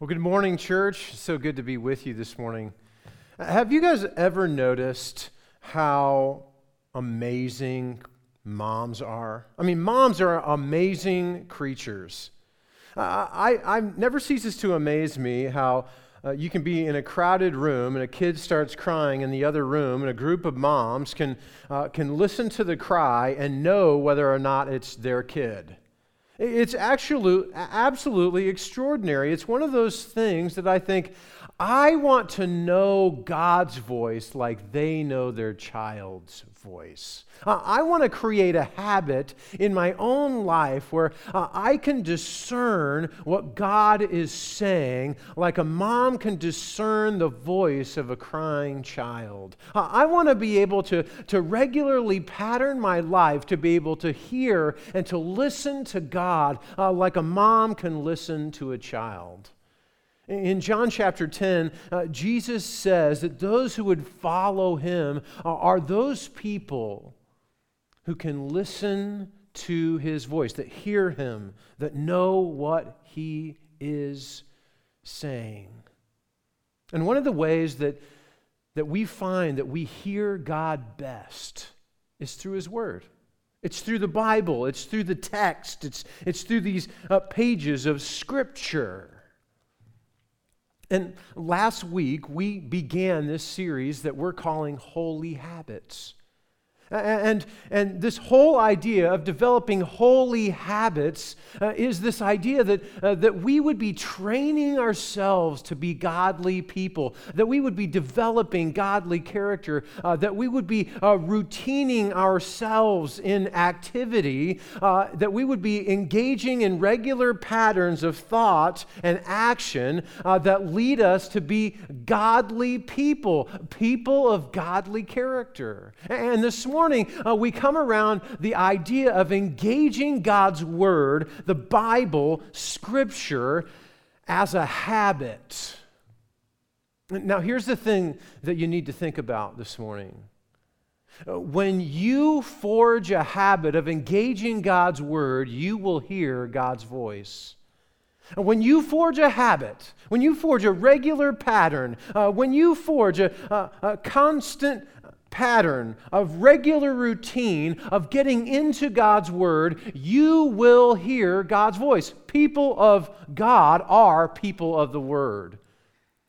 Well, good morning, church. So good to be with you this morning. Have you guys ever noticed how amazing moms are? I mean, moms are amazing creatures. I, I never ceases to amaze me how uh, you can be in a crowded room and a kid starts crying in the other room, and a group of moms can, uh, can listen to the cry and know whether or not it's their kid. It's actually, absolutely extraordinary. It's one of those things that I think I want to know God's voice like they know their child's voice. Uh, I want to create a habit in my own life where uh, I can discern what God is saying like a mom can discern the voice of a crying child. Uh, I want to be able to, to regularly pattern my life to be able to hear and to listen to God like a mom can listen to a child. In John chapter 10, uh, Jesus says that those who would follow him are, are those people who can listen to his voice, that hear him, that know what he is saying. And one of the ways that, that we find that we hear God best is through his word. It's through the Bible, it's through the text, it's, it's through these uh, pages of Scripture. And last week, we began this series that we're calling Holy Habits. And, and this whole idea of developing holy habits uh, is this idea that, uh, that we would be training ourselves to be godly people, that we would be developing godly character, uh, that we would be uh, routining ourselves in activity, uh, that we would be engaging in regular patterns of thought and action uh, that lead us to be godly people, people of godly character. And this morning, morning, uh, we come around the idea of engaging God's Word, the Bible, Scripture, as a habit. Now, here's the thing that you need to think about this morning. Uh, when you forge a habit of engaging God's Word, you will hear God's voice. When you forge a habit, when you forge a regular pattern, uh, when you forge a, a, a constant pattern of regular routine of getting into God's Word, you will hear God's voice. People of God are people of the Word.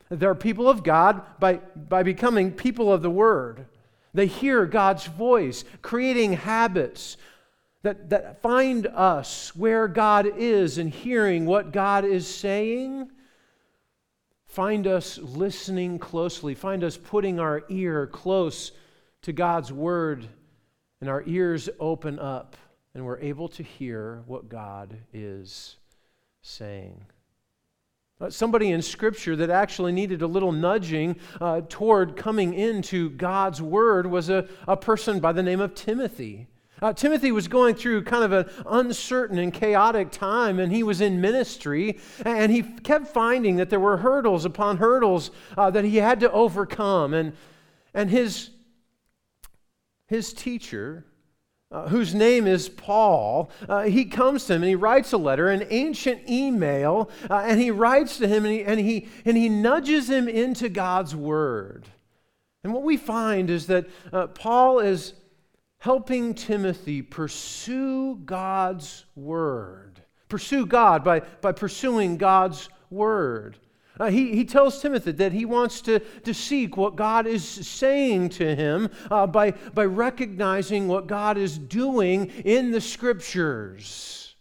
They're people of God by, by becoming people of the Word. They hear God's voice, creating habits that, that find us where God is and hearing what God is saying. Find us listening closely. Find us putting our ear close to God's word and our ears open up and we're able to hear what God is saying. Uh, somebody in Scripture that actually needed a little nudging uh, toward coming into God's Word was a, a person by the name of Timothy. Uh, Timothy was going through kind of an uncertain and chaotic time, and he was in ministry, and he kept finding that there were hurdles upon hurdles uh, that he had to overcome. And, and his his teacher, uh, whose name is Paul, uh, he comes to him and he writes a letter, an ancient email, uh, and he writes to him and he, and, he, and he nudges him into God's word. And what we find is that uh, Paul is helping Timothy pursue God's word, pursue God by, by pursuing God's word. Uh, he, he tells Timothy that he wants to, to seek what God is saying to him uh, by, by recognizing what God is doing in the scriptures.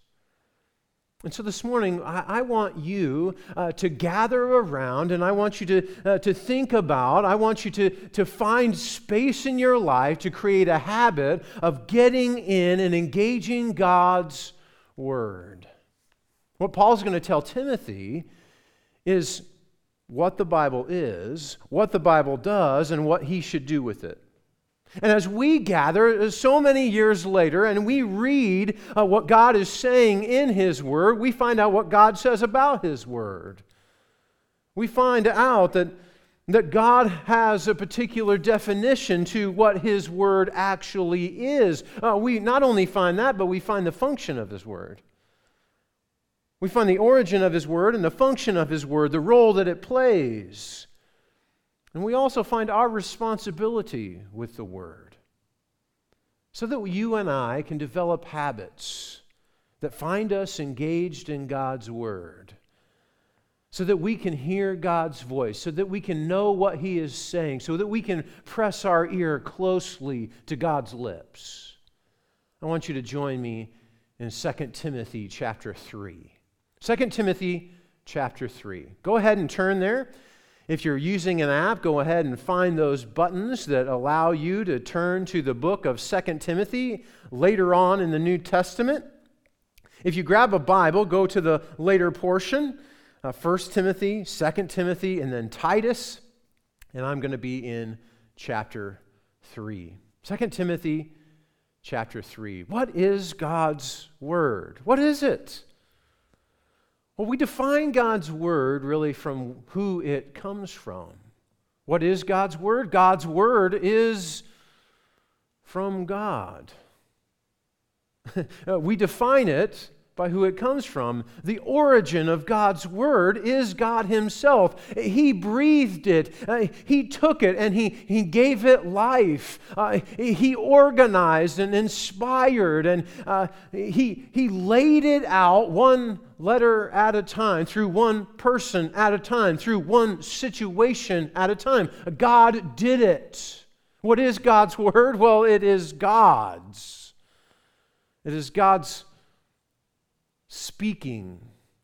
And so this morning, I, I want you uh, to gather around and I want you to, uh, to think about, I want you to, to find space in your life to create a habit of getting in and engaging God's Word. What Paul's going to tell Timothy is what the Bible is, what the Bible does, and what he should do with it. And as we gather uh, so many years later and we read uh, what God is saying in His Word, we find out what God says about His Word. We find out that, that God has a particular definition to what His Word actually is. Uh, we not only find that, but we find the function of His Word. We find the origin of His Word and the function of His Word, the role that it plays. And we also find our responsibility with the Word so that you and I can develop habits that find us engaged in God's Word, so that we can hear God's voice, so that we can know what He is saying, so that we can press our ear closely to God's lips. I want you to join me in 2 Timothy chapter 3. 2 Timothy chapter 3. Go ahead and turn there. If you're using an app, go ahead and find those buttons that allow you to turn to the book of 2 Timothy later on in the New Testament. If you grab a Bible, go to the later portion uh, 1 Timothy, 2 Timothy, and then Titus. And I'm going to be in chapter 3. 2 Timothy chapter 3. What is God's Word? What is it? Well, we define God's Word really from who it comes from. What is God's Word? God's Word is from God. Uh, we define it by who it comes from. The origin of God's word is God Himself. He breathed it, uh, He took it, and He, he gave it life. Uh, he organized and inspired, and uh, he, he laid it out one letter at a time, through one person at a time, through one situation at a time. God did it. What is God's word? Well, it is God's. It is God's speaking,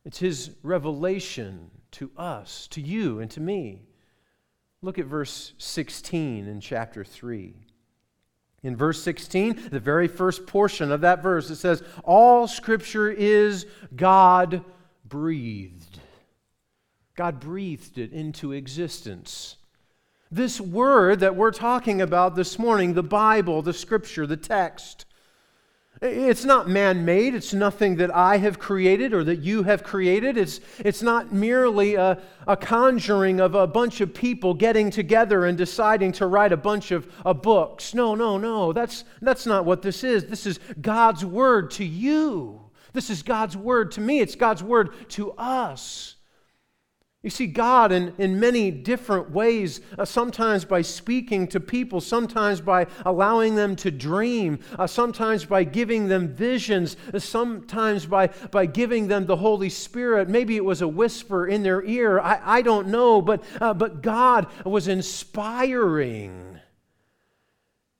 it's His revelation to us, to you, and to me. Look at verse 16 in chapter 3. In verse 16, the very first portion of that verse, it says, All scripture is God breathed. God breathed it into existence. This word that we're talking about this morning, the Bible, the scripture, the text, it's not man made. It's nothing that I have created or that you have created. It's, it's not merely a, a conjuring of a bunch of people getting together and deciding to write a bunch of, of books. No, no, no. That's, that's not what this is. This is God's word to you. This is God's word to me. It's God's word to us. You see God in, in many different ways, uh, sometimes by speaking to people, sometimes by allowing them to dream, uh, sometimes by giving them visions, uh, sometimes by, by giving them the Holy Spirit. Maybe it was a whisper in their ear. I, I don't know, but, uh, but God was inspiring.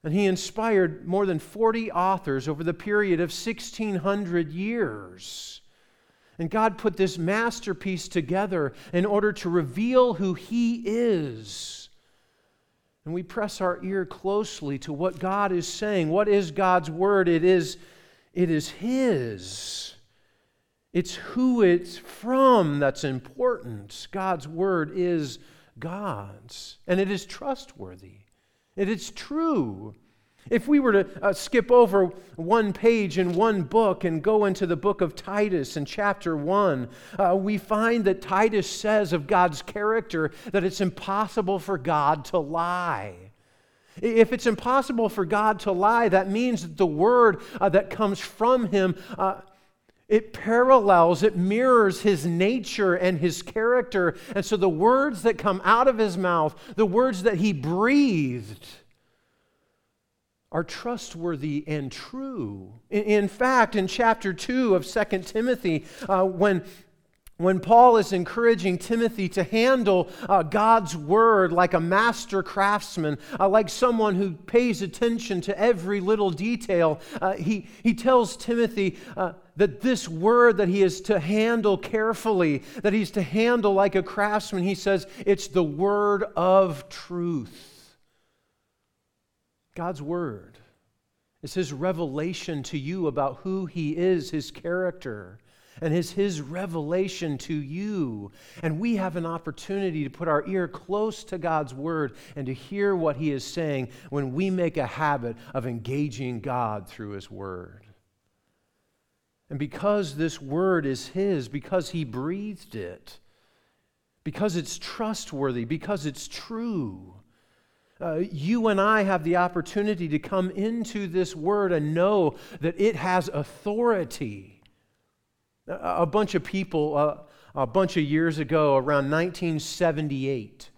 And He inspired more than 40 authors over the period of 1,600 years. And God put this masterpiece together in order to reveal who He is. And we press our ear closely to what God is saying. What is God's word? It is, it is His. It's who it's from that's important. God's word is God's, and it is trustworthy. It is true. If we were to uh, skip over one page in one book and go into the book of Titus in chapter 1, uh, we find that Titus says of God's character that it's impossible for God to lie. If it's impossible for God to lie, that means that the word uh, that comes from him uh, it parallels, it mirrors his nature and his character. And so the words that come out of his mouth, the words that he breathed, are trustworthy and true. In, fact, in chapter 2 of 2 Timothy, uh, when when Paul is encouraging Timothy to handle uh, God's word like a master craftsman, uh, like someone who pays attention to every little detail, uh, he, he tells Timothy uh, that this word that he is to handle carefully, that he's to handle like a craftsman, he says it's the word of truth. God's Word is His revelation to you about who He is, His character, and is His revelation to you. And we have an opportunity to put our ear close to God's Word and to hear what He is saying when we make a habit of engaging God through His Word. And because this Word is His, because He breathed it, because it's trustworthy, because it's true, uh, you and I have the opportunity to come into this word and know that it has authority. A, a bunch of people, uh, a bunch of years ago, around 1978,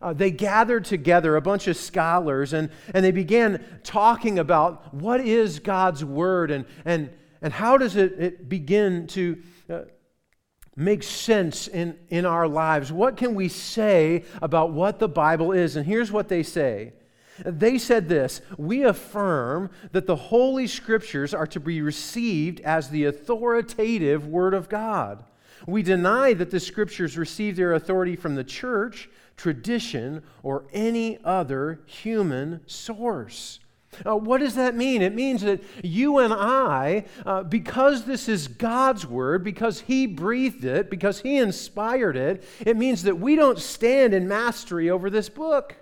uh, they gathered together, a bunch of scholars, and, and they began talking about what is God's Word and, and, and how does it, it begin to uh, make sense in, in our lives. What can we say about what the Bible is? And here's what they say. They said this We affirm that the Holy Scriptures are to be received as the authoritative Word of God. We deny that the Scriptures receive their authority from the church tradition, or any other human source. Uh, what does that mean? It means that you and I, uh, because this is God's word, because He breathed it, because He inspired it, it means that we don't stand in mastery over this book.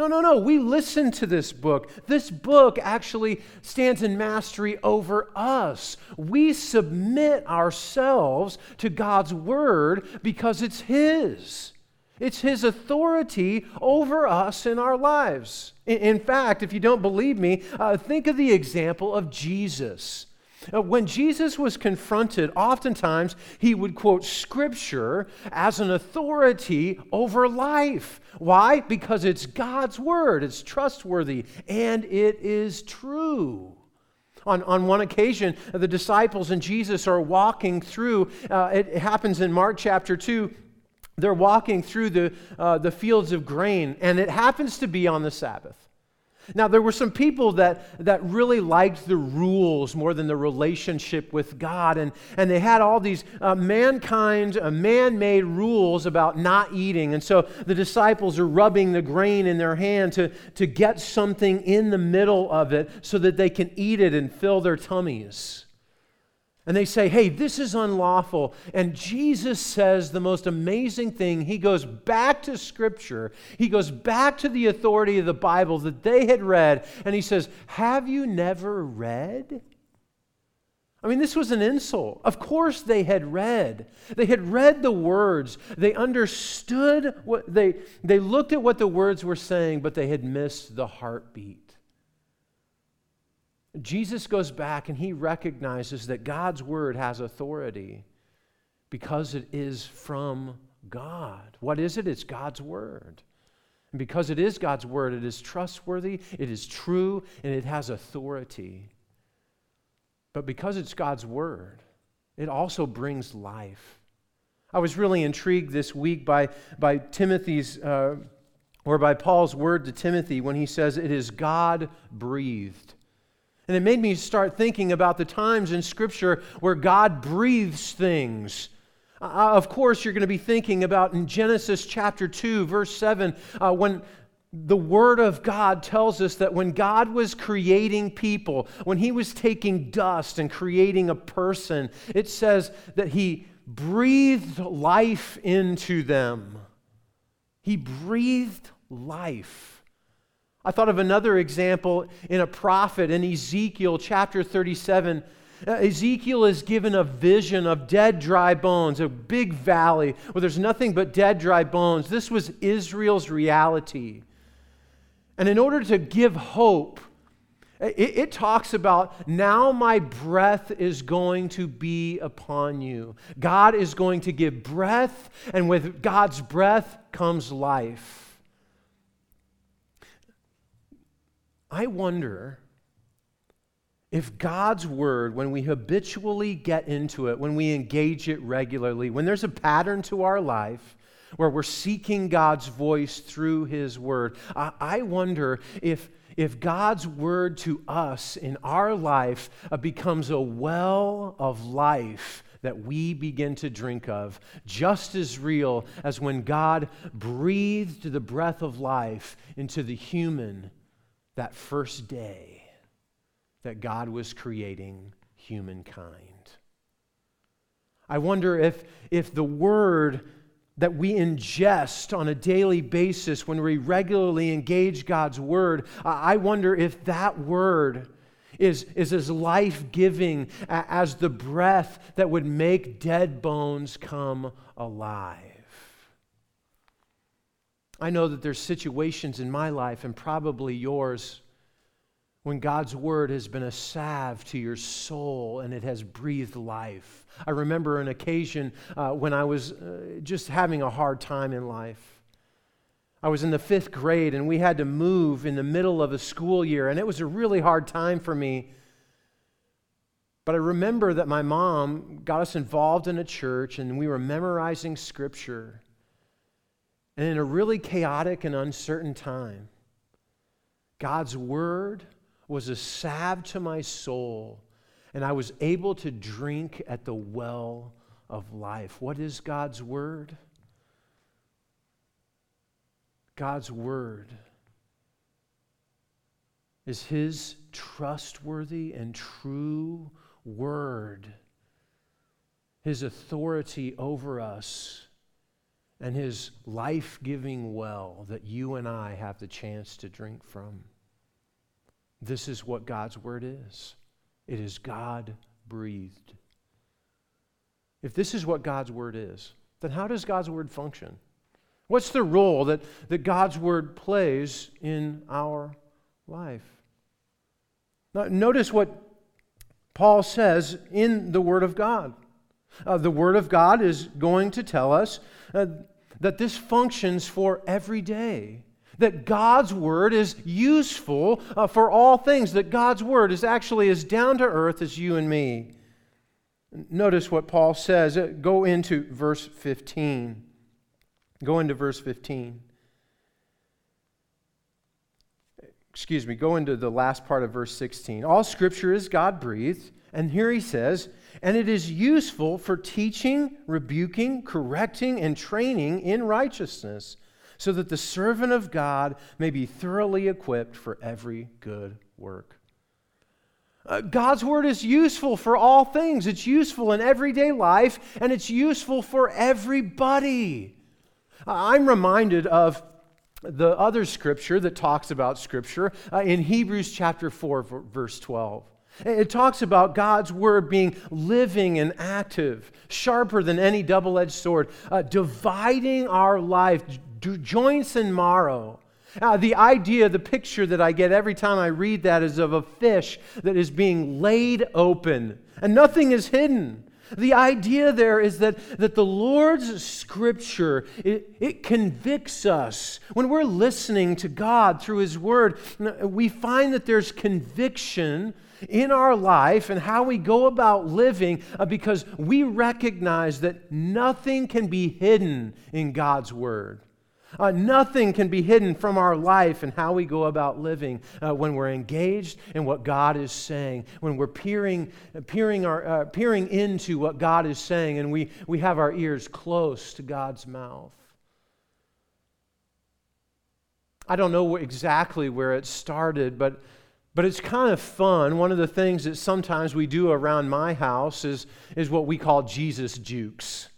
No, no, no. We listen to this book. This book actually stands in mastery over us. We submit ourselves to God's word because it's His. It's His authority over us in our lives. In fact, if you don't believe me, uh, think of the example of Jesus. Uh, when Jesus was confronted, oftentimes he would quote Scripture as an authority over life. Why? Because it's God's Word, it's trustworthy, and it is true. On, on one occasion, the disciples and Jesus are walking through, uh, it happens in Mark chapter 2 they're walking through the, uh, the fields of grain, and it happens to be on the Sabbath. Now, there were some people that, that really liked the rules more than the relationship with God, and, and they had all these uh, mankind, uh, man made rules about not eating. And so the disciples are rubbing the grain in their hand to, to get something in the middle of it so that they can eat it and fill their tummies. And they say, hey, this is unlawful. And Jesus says the most amazing thing. He goes back to Scripture, he goes back to the authority of the Bible that they had read, and he says, Have you never read? I mean, this was an insult. Of course, they had read. They had read the words. They understood what they, they looked at what the words were saying, but they had missed the heartbeat. Jesus goes back and he recognizes that God's word has authority because it is from God. What is it? It's God's word. And because it is God's word, it is trustworthy, it is true, and it has authority. But because it's God's word, it also brings life. I was really intrigued this week by, by Timothy's, uh, or by Paul's word to Timothy when he says, It is God breathed. And it made me start thinking about the times in Scripture where God breathes things. Uh, of course, you're going to be thinking about in Genesis chapter 2, verse 7, uh, when the Word of God tells us that when God was creating people, when He was taking dust and creating a person, it says that He breathed life into them. He breathed life. I thought of another example in a prophet in Ezekiel chapter 37. Uh, Ezekiel is given a vision of dead, dry bones, a big valley where there's nothing but dead, dry bones. This was Israel's reality. And in order to give hope, it, it, talks about now my breath is going to be upon you. God is going to give breath, and with God's breath comes life. I wonder if God's word, when we habitually get into it, when we engage it regularly, when there's a pattern to our life where we're seeking God's voice through his word, I, I wonder if, if God's word to us in our life uh, becomes a well of life that we begin to drink of, just as real as when God breathed the breath of life into the human that first day that God was creating humankind. I wonder if, if the word that we ingest on a daily basis when we regularly engage God's word, I wonder if that word is, is as life giving as the breath that would make dead bones come alive. I know that there's situations in my life and probably yours when God's word has been a salve to your soul and it has breathed life. I remember an occasion uh, when I was uh, just having a hard time in life. I was in the fifth grade and we had to move in the middle of a school year, and it was a really hard time for me. But I remember that my mom got us involved in a church and we were memorizing scripture. And in a really chaotic and uncertain time, God's word was a salve to my soul, and I was able to drink at the well of life. What is God's word? God's word is his trustworthy and true word, his authority over us, and his life giving well that you and I have the chance to drink from. This is what God's word is it is God breathed. If this is what God's word is, then how does God's word function? What's the role that, that God's word plays in our life? Now, notice what Paul says in the Word of God. Uh, the Word of God is going to tell us uh, that this functions for every day that God's word is useful uh, for all things, that God's word is actually as down to earth as you and me. Notice what Paul says. Uh, go into verse 15. Go into verse 15. Excuse me, go into the last part of verse 16. All scripture is God breathed. And here he says, and it is useful for teaching, rebuking, correcting, and training in righteousness so that the servant of God may be thoroughly equipped for every good work. Uh, God's word is useful for all things. It's useful in everyday life, and it's useful for everybody. I'm reminded of the other scripture that talks about scripture uh, in Hebrews chapter 4, verse 12. It talks about God's word being living and active, sharper than any double edged sword, uh, dividing our life, joints and marrow. Uh, the idea, the picture that I get every time I read that is of a fish that is being laid open and nothing is hidden. The idea there is that, that the Lord's scripture, it, it convicts us. When we're listening to God through His Word, we find that there's conviction in our life and how we go about living uh, because we recognize that nothing can be hidden in God's Word. Uh, nothing can be hidden from our life and how we go about living uh, when we're engaged in what God is saying, when we're peering, peering, our, uh, peering into what God is saying, and we, we have our ears close to God's mouth. I don't know exactly where it started, but, but it's kind of fun. One of the things that sometimes we do around my house is, is what we call Jesus jukes.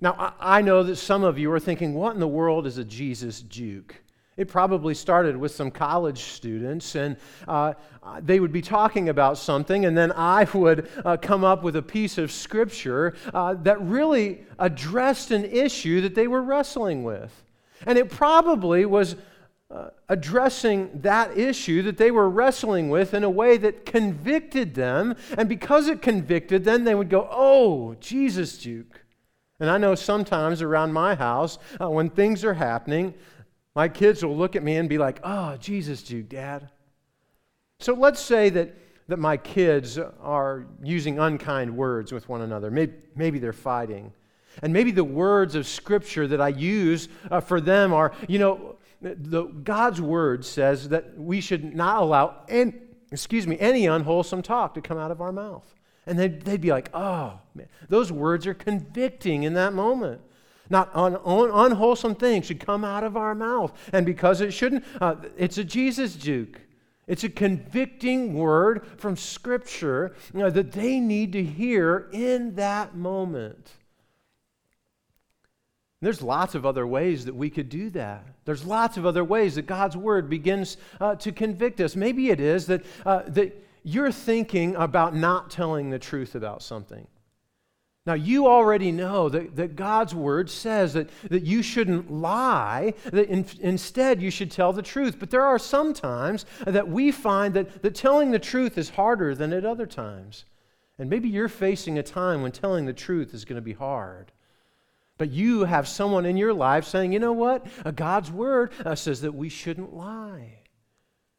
Now, I know that some of you are thinking, what in the world is a Jesus juke? It probably started with some college students, and uh, they would be talking about something, and then I would uh, come up with a piece of scripture uh, that really addressed an issue that they were wrestling with. And it probably was uh, addressing that issue that they were wrestling with in a way that convicted them, and because it convicted them, they would go, Oh, Jesus juke. And I know sometimes around my house, uh, when things are happening, my kids will look at me and be like, oh, Jesus, juke, Dad. So let's say that, that my kids are using unkind words with one another. Maybe, maybe they're fighting. And maybe the words of Scripture that I use uh, for them are, you know, the, God's word says that we should not allow, any, excuse me, any unwholesome talk to come out of our mouth. And they'd, they'd be like, oh, man. those words are convicting in that moment. Not un, un, unwholesome things should come out of our mouth. And because it shouldn't, uh, it's a Jesus juke. It's a convicting word from Scripture you know, that they need to hear in that moment. There's lots of other ways that we could do that. There's lots of other ways that God's Word begins uh, to convict us. Maybe it is that, uh, that you're thinking about not telling the truth about something. Now, you already know that, that God's word says that, that you shouldn't lie, that in, instead you should tell the truth. But there are some times that we find that, that telling the truth is harder than at other times. And maybe you're facing a time when telling the truth is going to be hard. But you have someone in your life saying, you know what? God's word uh, says that we shouldn't lie.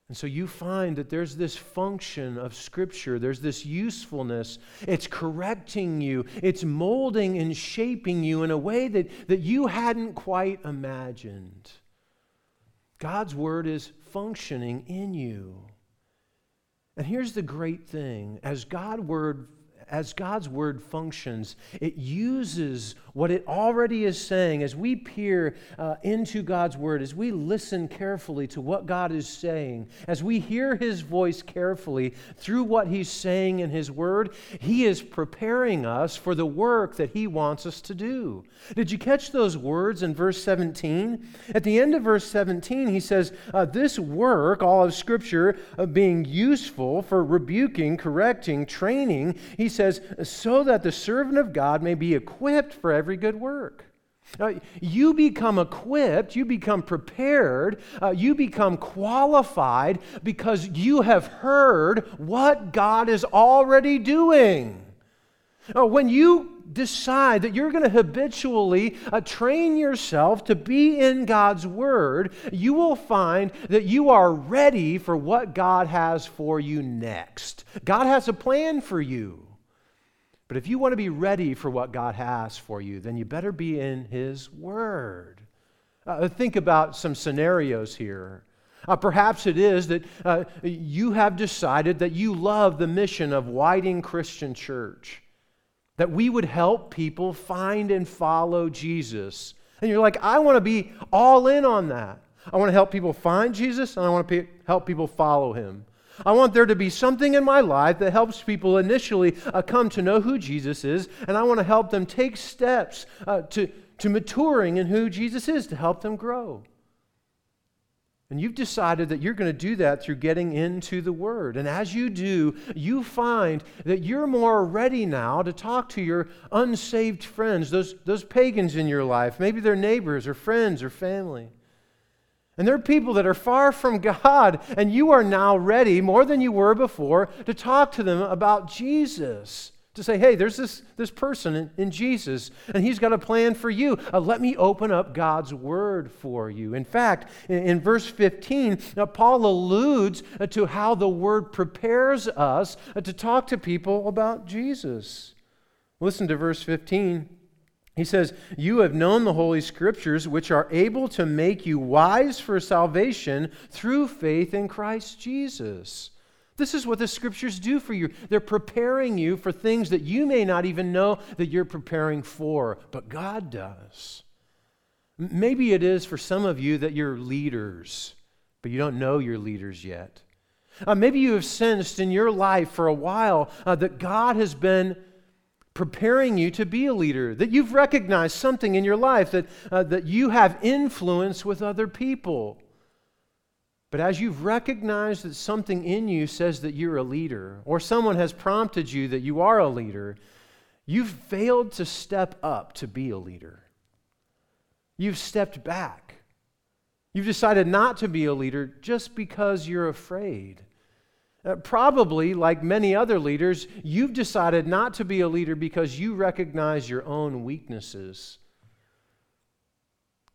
And so you find that there's this function of Scripture, there's this usefulness. It's correcting you, it's molding and shaping you in a way that, that you hadn't quite imagined. God's Word is functioning in you. And here's the great thing as God word as God's word functions, it uses what it already is saying as we peer uh, into God's word, as we listen carefully to what God is saying, as we hear his voice carefully through what he's saying in his word, he is preparing us for the work that he wants us to do. Did you catch those words in verse 17? At the end of verse 17, he says, uh, This work, all of Scripture, uh, being useful for rebuking, correcting, training, he says, so that the servant of God may be equipped for every good work. Uh, you become equipped, you become prepared, uh, you become qualified because you have heard what God is already doing. Uh, when you decide that you're going to habitually uh, train yourself to be in God's Word, you will find that you are ready for what God has for you next. God has a plan for you. But if you want to be ready for what God has for you, then you better be in His Word. Uh, think about some scenarios here. Uh, perhaps it is that uh, you have decided that you love the mission of Whiting Christian Church, that we would help people find and follow Jesus. And you're like, I want to be all in on that. I want to help people find Jesus, and I want to help people follow him. I want there to be something in my life that helps people initially uh, come to know who Jesus is, and I want to help them take steps uh, to, to maturing in who Jesus is to help them grow. And you've decided that you're going to do that through getting into the Word. And as you do, you find that you're more ready now to talk to your unsaved friends, those, those pagans in your life. Maybe they're neighbors or friends or family. And there are people that are far from God, and you are now ready, more than you were before, to talk to them about Jesus. To say, hey, there's this, this person in, in Jesus, and he's got a plan for you. Uh, let me open up God's word for you. In fact, in, in verse 15, uh, Paul alludes uh, to how the word prepares us uh, to talk to people about Jesus. Listen to verse 15. He says, You have known the Holy Scriptures, which are able to make you wise for salvation through faith in Christ Jesus. This is what the Scriptures do for you. They're preparing you for things that you may not even know that you're preparing for, but God does. Maybe it is for some of you that you're leaders, but you don't know you're leaders yet. Uh, maybe you have sensed in your life for a while uh, that God has been preparing you to be a leader, that you've recognized something in your life, that, uh, that you have influence with other people. But as you've recognized that something in you says that you're a leader, or someone has prompted you that you are a leader, you've failed to step up to be a leader. You've stepped back. You've decided not to be a leader just because you're afraid. Uh, probably, like many other leaders, you've decided not to be a leader because you recognize your own weaknesses.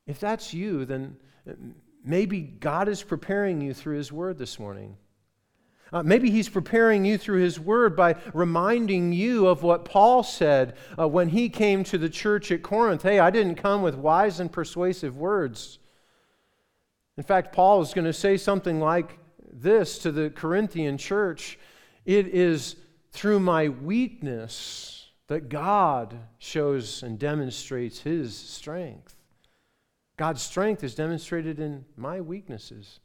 If that's you, then uh, maybe God is preparing you through His Word this morning. Uh, maybe He's preparing you through His Word by reminding you of what Paul said uh, when he came to the church at Corinth. Hey, I didn't come with wise and persuasive words. In fact, Paul is going to say something like, this to the Corinthian church it is through my weakness that God shows and demonstrates his strength. God's strength is demonstrated in my weaknesses.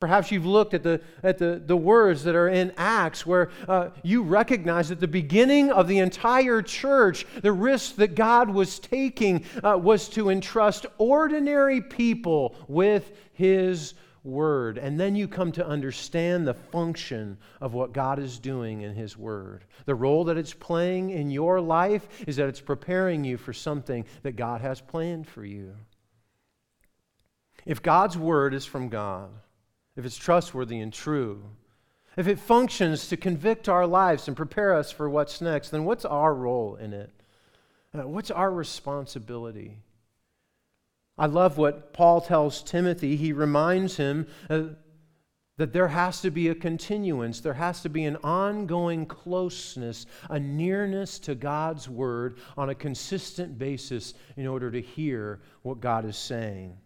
Perhaps you've looked at the, at the, the words that are in Acts where uh, you recognize at the beginning of the entire church, the risk that God was taking uh, was to entrust ordinary people with his Word. And then you come to understand the function of what God is doing in His Word. The role that it's playing in your life is that it's preparing you for something that God has planned for you. If God's Word is from God, if it's trustworthy and true, if it functions to convict our lives and prepare us for what's next, then what's our role in it? Uh, what's our responsibility? I love what Paul tells Timothy. He reminds him uh, that there has to be a continuance, there has to be an ongoing closeness, a nearness to God's word on a consistent basis in order to hear what God is saying.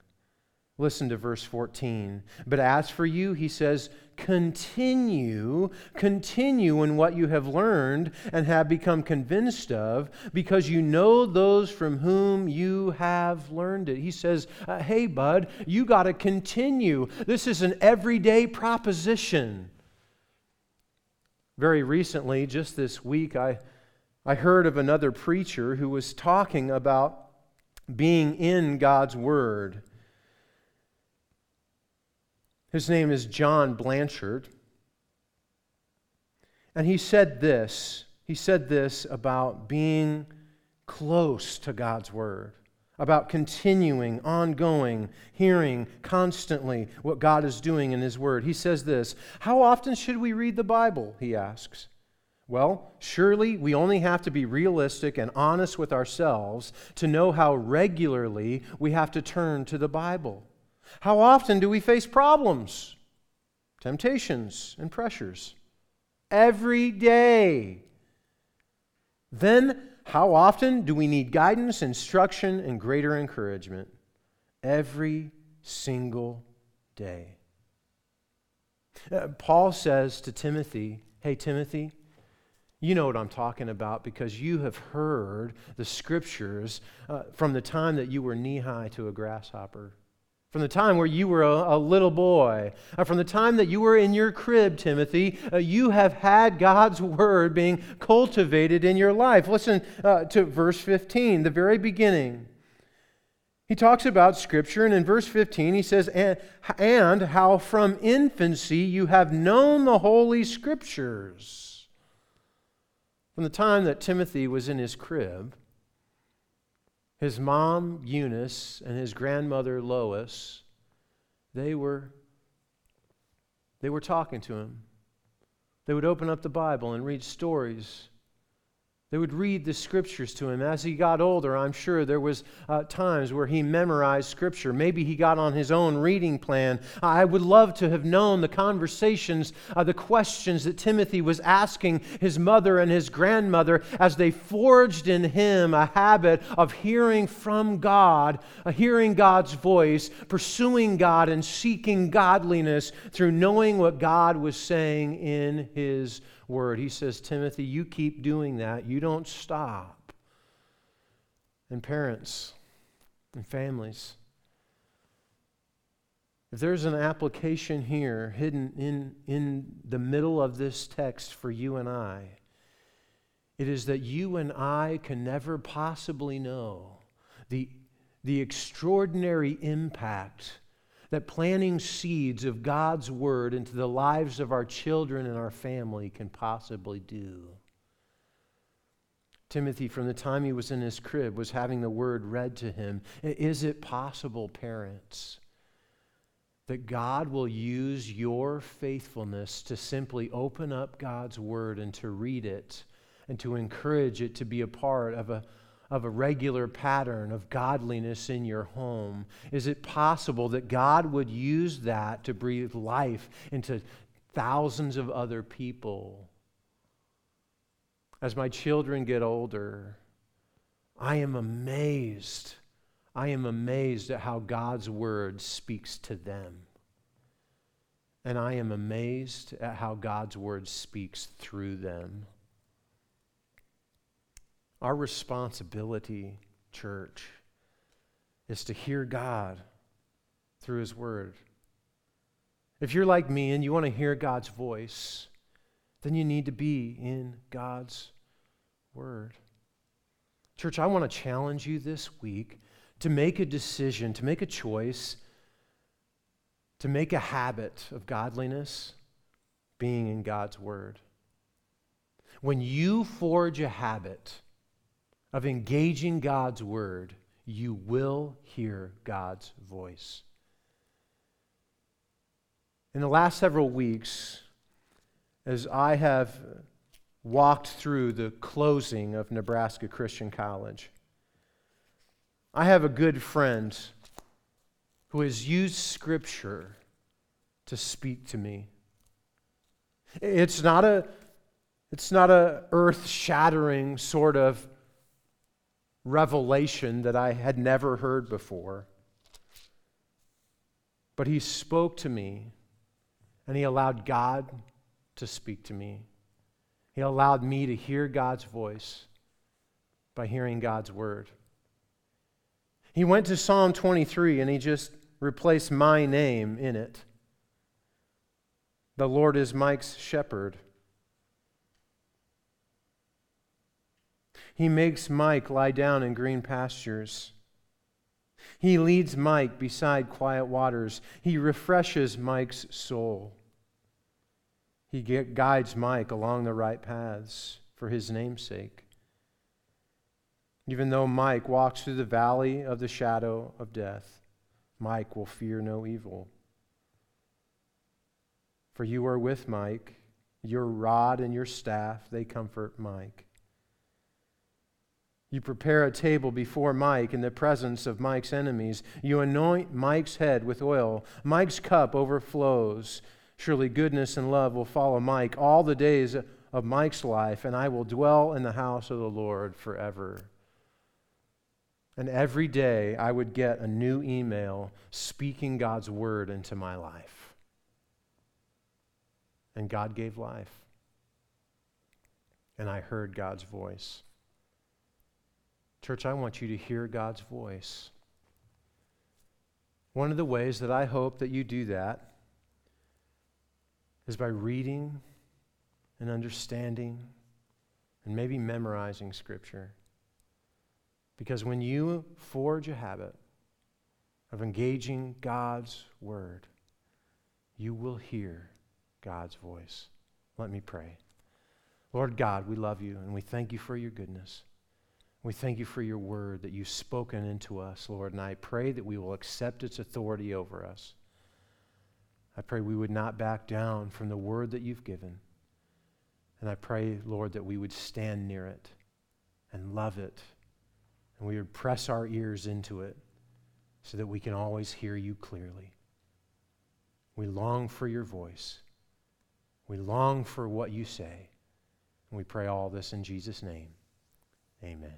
Listen to verse 14. But as for you, he says, continue, continue in what you have learned and have become convinced of, because you know those from whom you have learned it. He says, uh, Hey, bud, you got to continue. This is an everyday proposition. Very recently, just this week, I, I heard of another preacher who was talking about being in God's Word. His name is John Blanchard. And he said this. He said this about being close to God's Word, about continuing, ongoing, hearing constantly what God is doing in His Word. He says this How often should we read the Bible? He asks. Well, surely we only have to be realistic and honest with ourselves to know how regularly we have to turn to the Bible. How often do we face problems, temptations, and pressures? Every day. Then, how often do we need guidance, instruction, and greater encouragement? Every single day. Uh, Paul says to Timothy, Hey, Timothy, you know what I'm talking about because you have heard the scriptures uh, from the time that you were knee high to a grasshopper. From the time where you were a, a little boy, uh, from the time that you were in your crib, Timothy, uh, you have had God's word being cultivated in your life. Listen uh, to verse 15, the very beginning. He talks about Scripture, and in verse 15 he says, and, and how from infancy you have known the Holy Scriptures. From the time that Timothy was in his crib, his mom, Eunice, and his grandmother, Lois, they were, they were talking to him. They would open up the Bible and read stories they would read the scriptures to him. As he got older, I'm sure there was uh, times where he memorized scripture. Maybe he got on his own reading plan. I would love to have known the conversations, uh, the questions that Timothy was asking his mother and his grandmother as they forged in him a habit of hearing from God, uh, hearing God's voice, pursuing God, and seeking godliness through knowing what God was saying in his word. He says, Timothy, you keep doing that. You don't stop. And parents and families, if there's an application here hidden in, in the middle of this text for you and I, it is that you and I can never possibly know the, the extraordinary impact that planting seeds of God's Word into the lives of our children and our family can possibly do. Timothy, from the time he was in his crib, was having the Word read to him. Is it possible, parents, that God will use your faithfulness to simply open up God's Word and to read it and to encourage it to be a part of a of a regular pattern of godliness in your home? Is it possible that God would use that to breathe life into thousands of other people? As my children get older, I am amazed. I am amazed at how God's word speaks to them. And I am amazed at how God's word speaks through them. Our responsibility, church, is to hear God through His Word. If you're like me and you want to hear God's voice, then you need to be in God's Word. Church, I want to challenge you this week to make a decision, to make a choice to make a habit of godliness being in God's Word. When you forge a habit of engaging God's Word, you will hear God's voice. In the last several weeks, as I have walked through the closing of Nebraska Christian College, I have a good friend who has used Scripture to speak to me. It's not a, it's not a earth-shattering sort of revelation that I had never heard before. But he spoke to me, and he allowed God to speak to me. He allowed me to hear God's voice by hearing God's word. He went to Psalm 23 and he just replaced my name in it. The Lord is Mike's shepherd. He makes Mike lie down in green pastures. He leads Mike beside quiet waters. He refreshes Mike's soul. He guides Mike along the right paths for his namesake. Even though Mike walks through the valley of the shadow of death, Mike will fear no evil. For you are with Mike, your rod and your staff, they comfort Mike. You prepare a table before Mike in the presence of Mike's enemies. You anoint Mike's head with oil. Mike's cup overflows. Surely goodness and love will follow Mike all the days of Mike's life, and I will dwell in the house of the Lord forever. And every day I would get a new email speaking God's word into my life. And God gave life. And I heard God's voice. Church, I want you to hear God's voice. One of the ways that I hope that you do that is by reading and understanding and maybe memorizing Scripture. Because when you forge a habit of engaging God's Word, you will hear God's voice. Let me pray. Lord God, we love you and we thank you for your goodness. We thank you for your word that you've spoken into us, Lord, and I pray that we will accept its authority over us. I pray we would not back down from the word that you've given. And I pray, Lord, that we would stand near it and love it, and we would press our ears into it so that we can always hear you clearly. We long for your voice. We long for what you say. And we pray all this in Jesus' name. Amen.